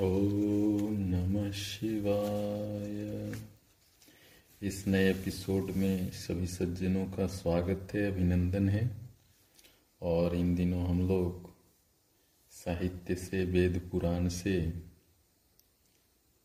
ओम नमः शिवाय। इस नए एपिसोड में सभी सज्जनों का स्वागत है, अभिनंदन है। और इन दिनों हम लोग साहित्य से, वेद पुराण से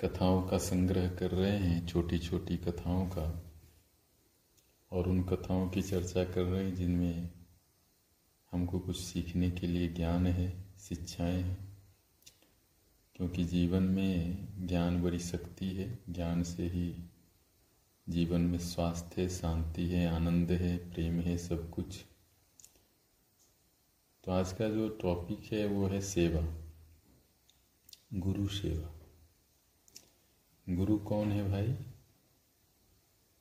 कथाओं का संग्रह कर रहे हैं छोटी छोटी कथाओं का। और उन कथाओं की चर्चा कर रहे हैं जिनमें हमको कुछ सीखने के लिए ज्ञान है, शिक्षाएँ हैं। क्योंकि जीवन में ज्ञान बड़ी शक्ति है। ज्ञान से ही जीवन में स्वास्थ्य है, शांति है, आनंद है, प्रेम है, सब कुछ। तो आज का जो टॉपिक है वो है सेवा। गुरु सेवा। गुरु कौन है भाई?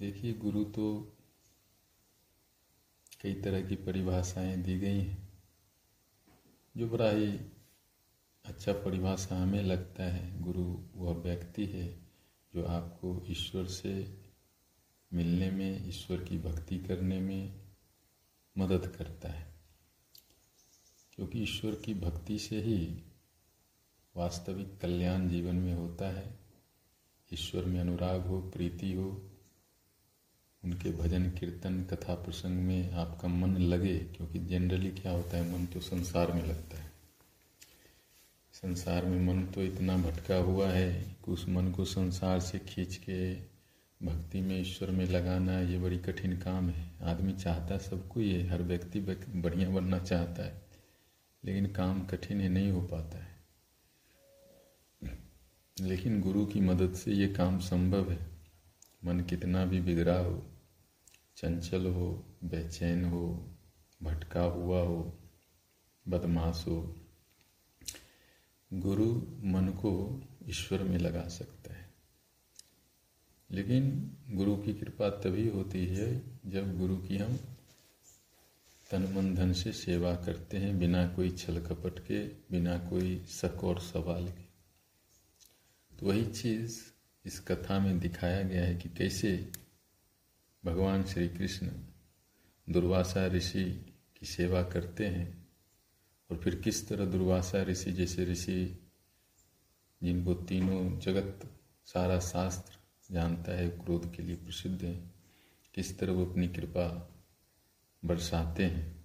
देखिए, गुरु तो कई तरह की परिभाषाएँ दी गई हैं। जो बड़ा ही अच्छा परिभाषा हमें लगता है, गुरु वह व्यक्ति है जो आपको ईश्वर से मिलने में, ईश्वर की भक्ति करने में मदद करता है। क्योंकि ईश्वर की भक्ति से ही वास्तविक कल्याण जीवन में होता है। ईश्वर में अनुराग हो, प्रीति हो, उनके भजन, कीर्तन, कथा प्रसंग में आपका मन लगे, क्योंकि जनरली क्या होता है, मन तो संसार में लगता है। संसार में मन तो इतना भटका हुआ है कि उस मन को संसार से खींच के भक्ति में, ईश्वर में लगाना ये बड़ी कठिन काम है। आदमी चाहता है सबको ये, हर व्यक्ति बढ़िया बनना चाहता है, लेकिन काम कठिन है, नहीं हो पाता है। लेकिन गुरु की मदद से ये काम संभव है। मन कितना भी बिगड़ा हो, चंचल हो, बेचैन हो, भटका हुआ हो, बदमाश हो गुरु मन को ईश्वर में लगा सकता है। लेकिन गुरु की कृपा तभी होती है जब गुरु की हम तन मन धन से सेवा करते हैं बिना कोई छल कपट के, बिना कोई शक और सवाल के। तो वही चीज़ इस कथा में दिखाया गया है कि कैसे भगवान श्री कृष्ण दुर्वासा ऋषि की सेवा करते हैं। और फिर किस तरह दुर्वासा, ऋषि जैसे ऋषि, जिनको तीनों जगत सारा शास्त्र जानता है, क्रोध के लिए प्रसिद्ध है, किस तरह वो अपनी कृपा बरसाते हैं?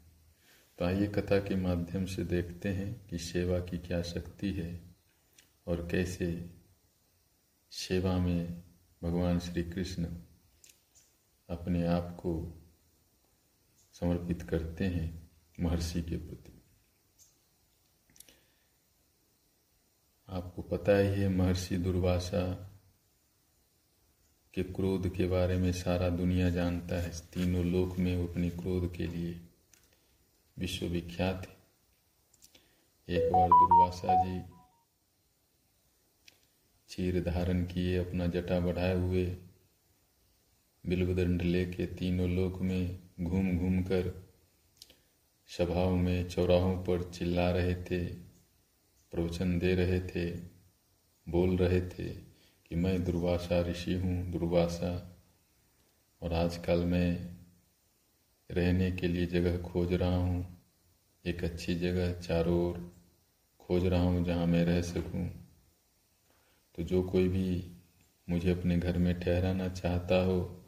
तो आइए कथा के माध्यम से देखते हैं कि सेवा की क्या शक्ति है और कैसे सेवा में भगवान श्री कृष्ण अपने आप को समर्पित करते हैं महर्षि के प्रति। आपको पता ही है, महर्षि दुर्वासा, के क्रोध के बारे में सारा दुनिया जानता है। तीनों लोक में वो अपनी क्रोध के लिए विश्वविख्यात है। एक बार दुर्वासा जी चीर धारण किए, अपना जटा बढ़ाए हुए बिल्वदंड लेके तीनों लोक में घूम घूम कर सभाओं में, चौराहों पर चिल्ला रहे थे। प्रवचन दे रहे थे, बोल रहे थे कि मैं दुर्वासा ऋषि हूँ, दुर्वासा। और आजकल मैं रहने के लिए जगह खोज रहा हूँ, एक अच्छी जगह, चारों ओर खोज रहा हूँ जहाँ मैं रह सकूँ। तो जो कोई भी मुझे अपने घर में ठहराना चाहता हो,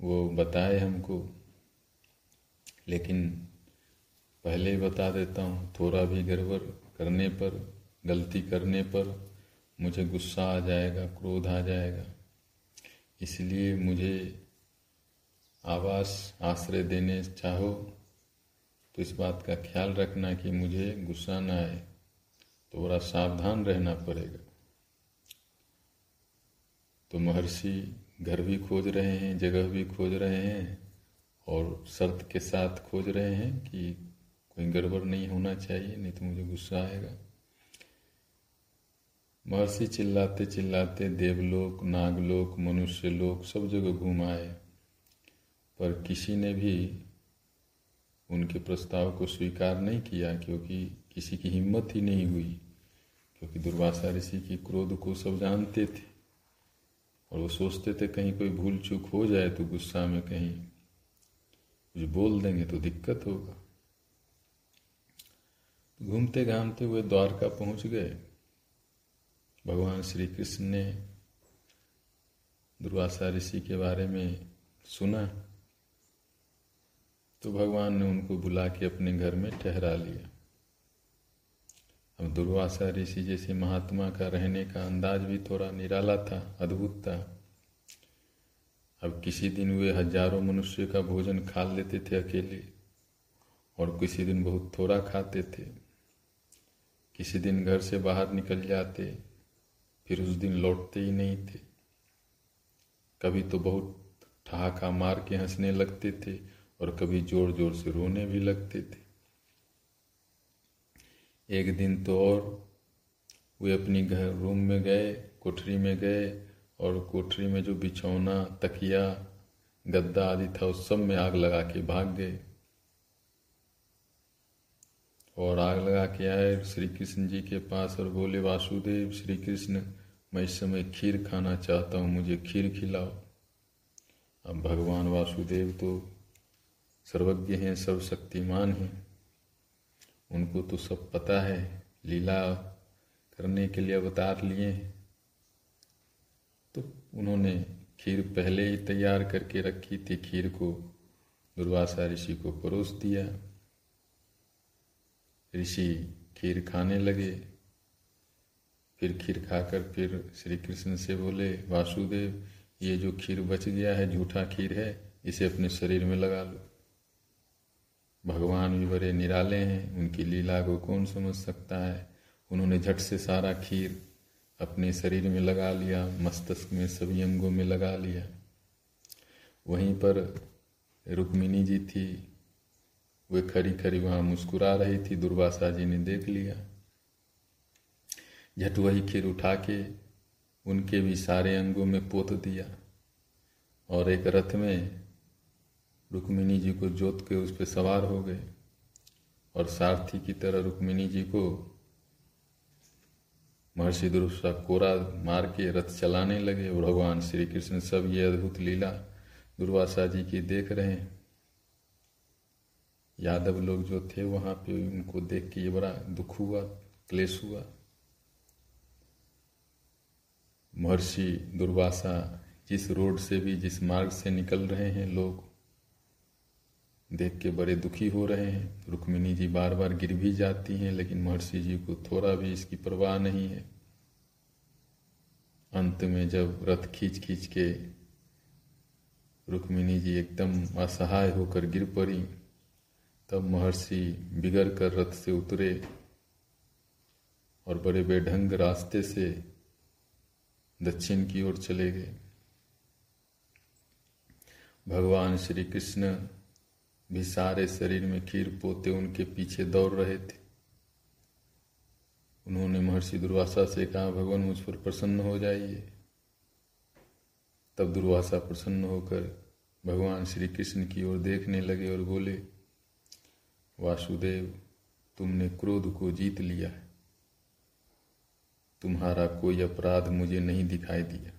वो बताए हमको। लेकिन पहले ही बता देता हूँ, थोड़ा भी गड़बड़ करने पर, गलती करने पर मुझे गुस्सा आ जाएगा, क्रोध आ जाएगा। इसलिए मुझे आवास आश्रय देने चाहो तो इस बात का ख्याल रखना कि मुझे गुस्सा ना आए तो बड़ा सावधान रहना पड़ेगा। तो महर्षि घर भी खोज रहे हैं, जगह भी खोज रहे हैं और शर्त के साथ खोज रहे हैं कि कोई गड़बड़ नहीं होना चाहिए, नहीं तो मुझे गुस्सा आएगा। महर्षि चिल्लाते चिल्लाते देवलोक, नागलोक, मनुष्य लोक सब जगह घूम आए। पर किसी ने भी उनके प्रस्ताव को स्वीकार नहीं किया, क्योंकि किसी की हिम्मत ही नहीं हुई, क्योंकि दुर्वासा ऋषि की क्रोध को सब जानते थे। और वो सोचते थे कहीं कोई भूल चूक हो जाए तो गुस्सा में कहीं कुछ बोल देंगे तो दिक्कत होगा। घूमते घामते हुए द्वारका पहुँच गए। भगवान श्री कृष्ण ने दुर्वासा ऋषि के बारे में सुना। तो भगवान ने उनको बुला के अपने घर में ठहरा लिया। अब दुर्वासा ऋषि जैसे महात्मा का रहने का अंदाज भी थोड़ा निराला था, अद्भुत था। अब किसी दिन वे हज़ारों मनुष्य का भोजन खा लेते थे अकेले और किसी दिन बहुत थोड़ा खाते थे। किसी दिन घर से बाहर निकल जाते, फिर उस दिन लौटते ही नहीं थे। कभी तो बहुत ठहाका मार के हंसने लगते थे और कभी ज़ोर ज़ोर से रोने भी लगते थे। एक दिन तो और वे अपनी घर रूम में गए, कोठरी में गए और कोठरी में जो बिछौना, तकिया, गद्दा आदि था, उस सब में आग लगा के भाग गए। और आग लगा के आए श्री कृष्ण जी के पास और बोले, वासुदेव श्री कृष्ण मैं इस समय खीर खाना चाहता हूँ, मुझे खीर खिलाओ। अब भगवान वासुदेव तो सर्वज्ञ हैं सर्वशक्तिमान हैं। उनको तो सब पता है, लीला करने के लिए अवतार लिए हैं। तो उन्होंने खीर पहले ही तैयार करके रखी थी, खीर को दुर्वासा ऋषि को परोस दिया। ऋषि खीर खाने लगे। फिर खीर खाकर फिर श्री कृष्ण से बोले, वासुदेव, ये जो खीर बच गया है, झूठा खीर है, इसे अपने शरीर में लगा लो। भगवान भी बड़े निराले हैं, उनकी लीला को कौन समझ सकता है? उन्होंने झट से सारा खीर अपने शरीर में लगा लिया, मस्तिष्क में सभी अंगों में लगा लिया। वहीं पर रुक्मिणी जी थी वे खड़ी खड़ी वहाँ मुस्कुरा रही थी, दुर्वासा जी ने देख लिया। झट वही खीर उठा के उनके भी सारे अंगों में पोत दिया और एक रथ में रुक्मिणी जी को जोत के उस पर सवार हो गए और सारथी की तरह रुक्मिणी जी को महर्षि दुर्सा कोरा मार के रथ चलाने लगे और भगवान श्री कृष्ण सब ये अद्भुत लीला दुर्वासा जी की देख रहे हैं। यादव लोग जो थे, वहाँ पे उनको देख के ये बड़ा दुख हुआ, क्लेश हुआ। महर्षि दुर्वासा जिस रोड से भी, जिस मार्ग से निकल रहे हैं लोग, देख के बड़े दुखी हो रहे हैं। रुक्मिणी जी बार बार गिर भी जाती हैं, लेकिन महर्षि जी को थोड़ा भी इसकी परवाह नहीं है। अंत में जब रथ खींच खींच के रुक्मिणी जी एकदम असहाय होकर गिर पड़ी तब महर्षि बिगड़ कर रथ से उतरे और बड़े बेढंग रास्ते से दक्षिण की ओर चले गए। भगवान श्री कृष्ण भी सारे शरीर में खीर पोते उनके पीछे दौड़ रहे थे। उन्होंने महर्षि दुर्वासा से कहा, भगवान, मुझ पर प्रसन्न हो जाइए। तब दुर्वासा प्रसन्न होकर भगवान श्री कृष्ण की ओर देखने लगे और बोले वासुदेव, तुमने क्रोध को जीत लिया है। तुम्हारा कोई अपराध मुझे नहीं दिखाई दिया।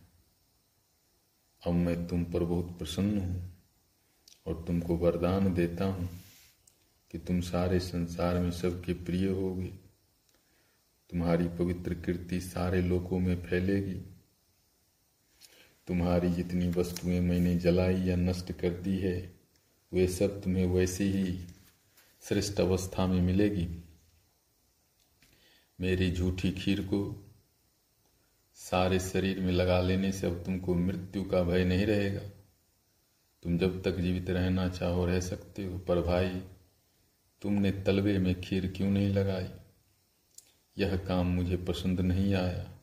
अब मैं तुम पर बहुत प्रसन्न हूँ और तुमको वरदान देता हूँ कि तुम सारे संसार में सबके प्रिय होगे। तुम्हारी पवित्र कीर्ति सारे लोकों में फैलेगी। तुम्हारी जितनी वस्तुएँ मैंने जलाई या नष्ट कर दी है, वे सब तुम्हें वैसे ही श्रेष्ठ अवस्था में मिलेगी। मेरी झूठी खीर को सारे शरीर में लगा लेने से अब तुमको मृत्यु का भय नहीं रहेगा। तुम जब तक जीवित रहना चाहो रह सकते हो, पर भाई, तुमने तलवे में खीर क्यों नहीं लगाई? यह काम मुझे पसंद नहीं आया।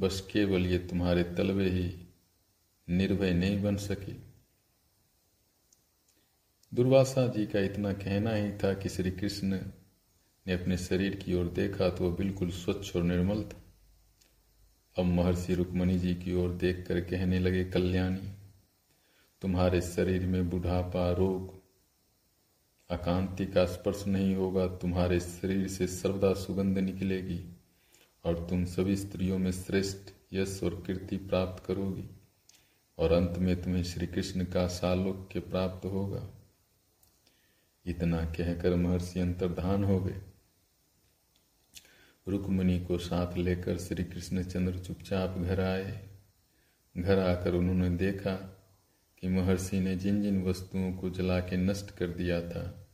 बस केवल ये तुम्हारे तलवे ही निर्भय नहीं बन सके। दुर्वासा जी का इतना कहना ही था कि श्री कृष्ण ने अपने शरीर की ओर देखा तो वह बिल्कुल स्वच्छ और निर्मल था। अब महर्षि रुक्मणी जी की ओर देखकर कहने लगे, कल्याणी, तुम्हारे शरीर में बुढ़ापा, रोग अकांति का स्पर्श नहीं होगा। तुम्हारे शरीर से सर्वदा सुगंध निकलेगी और तुम सभी स्त्रियों में श्रेष्ठ यश और कीर्ति प्राप्त करोगी और अंत में तुम्हें श्री कृष्ण का सालोक्य प्राप्त होगा। इतना कहकर महर्षि अंतर्धान हो गए। रुक्मणी को साथ लेकर श्री कृष्णचंद्र चुपचाप घर आए। घर आकर उन्होंने देखा कि महर्षि ने जिन जिन वस्तुओं को जला के नष्ट कर दिया था,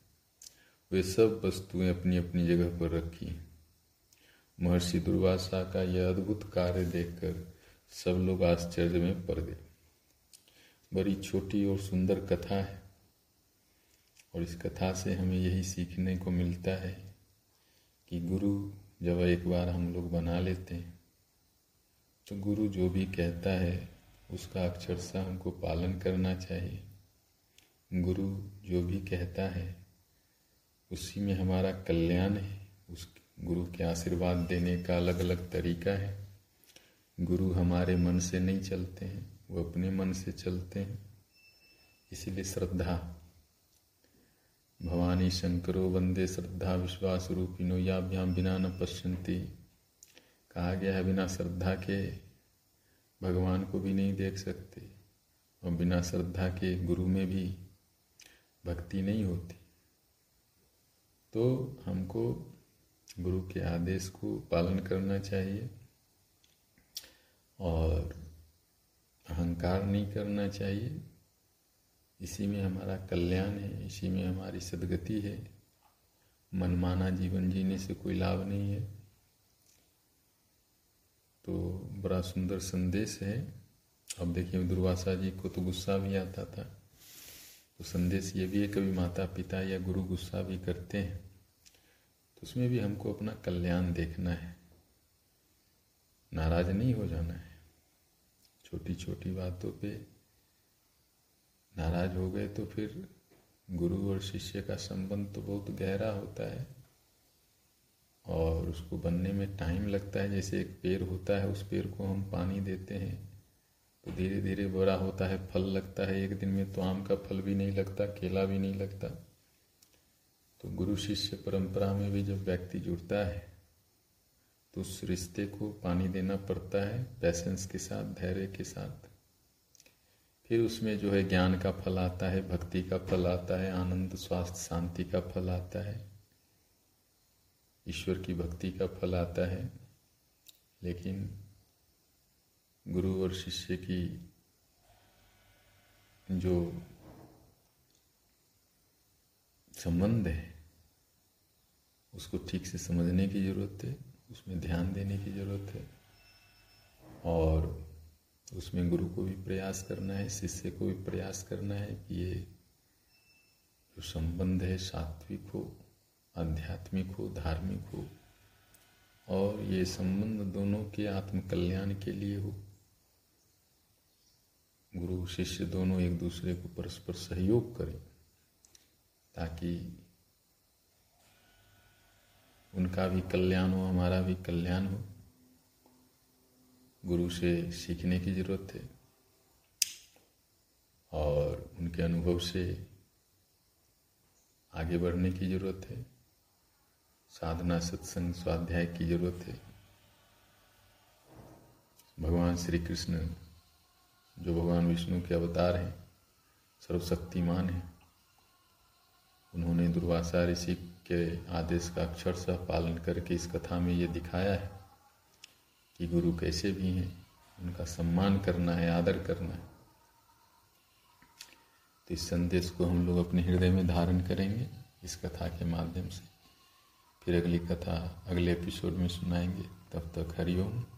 वे सब वस्तुएँ अपनी अपनी जगह पर रखी। महर्षि दुर्वासा का यह अद्भुत कार्य देखकर सब लोग आश्चर्य में पड़ गए। बड़ी छोटी और सुंदर कथा है। और इस कथा से हमें यही सीखने को मिलता है कि गुरु जब एक बार हम लोग बना लेते हैं तो गुरु जो भी कहता है, उसका अक्षरशः हमको पालन करना चाहिए। गुरु जो भी कहता है, उसी में हमारा कल्याण है। उस गुरु के आशीर्वाद देने का अलग अलग तरीका है। गुरु हमारे मन से नहीं चलते हैं, वो अपने मन से चलते हैं। इसीलिए श्रद्धा भवानी शंकरो वंदे श्रद्धा विश्वास रूपिनो याभ्याम बिना न पश्यंती कहा गया है, बिना श्रद्धा के भगवान को भी नहीं देख सकते और बिना श्रद्धा के गुरु में भी भक्ति नहीं होती। तो हमको गुरु के आदेश को पालन करना चाहिए और अहंकार नहीं करना चाहिए। इसी में हमारा कल्याण है, इसी में हमारी सदगति है। मनमाना जीवन जीने से कोई लाभ नहीं है। तो बड़ा सुंदर संदेश है। अब देखिए, दुर्वासा जी को तो गुस्सा भी आता था। तो संदेश ये भी है, कभी माता पिता या गुरु गुस्सा भी करते हैं तो उसमें भी हमको अपना कल्याण देखना है। नाराज़ नहीं हो जाना है। छोटी छोटी बातों पे नाराज़ हो गए तो फिर गुरु और शिष्य का संबंध तो बहुत गहरा होता है और उसको बनने में टाइम लगता है। जैसे एक पेड़ होता है, उस पेड़ को हम पानी देते हैं तो धीरे धीरे बड़ा होता है, फल लगता है। एक दिन में तो आम का फल भी नहीं लगता, केला भी नहीं लगता। तो गुरु शिष्य परंपरा में भी जब व्यक्ति जुड़ता है तो उस रिश्ते को पानी देना पड़ता है पैसेंस के साथ, धैर्य के साथ। फिर उसमें जो है ज्ञान का फल आता है, भक्ति का फल आता है, आनंद, स्वास्थ्य, शांति का फल आता है, ईश्वर की भक्ति का फल आता है। लेकिन गुरु और शिष्य की जो संबंध है, उसको ठीक से समझने की ज़रूरत है, उसमें ध्यान देने की ज़रूरत है और उसमें गुरु को भी प्रयास करना है, शिष्य को भी प्रयास करना है कि ये जो संबंध है सात्विक हो, आध्यात्मिक हो, धार्मिक हो, और ये संबंध दोनों के आत्मकल्याण के लिए हो। गुरु, शिष्य दोनों एक दूसरे को परस्पर सहयोग करें, ताकि उनका भी कल्याण हो, हमारा भी कल्याण हो। गुरु से सीखने की ज़रूरत है और उनके अनुभव से आगे बढ़ने की ज़रूरत है साधना, सत्संग, स्वाध्याय की ज़रूरत है भगवान श्री कृष्ण जो भगवान विष्णु के अवतार हैं, सर्वशक्तिमान हैं। उन्होंने दुर्वासा ऋषि के आदेश का अक्षरशः पालन करके इस कथा में ये दिखाया है कि गुरु कैसे भी हैं, उनका सम्मान करना है, आदर करना है। तो इस संदेश को हम लोग अपने हृदय में धारण करेंगे इस कथा के माध्यम से। फिर अगली कथा अगले एपिसोड में सुनाएँगे। तब तक हरिओम।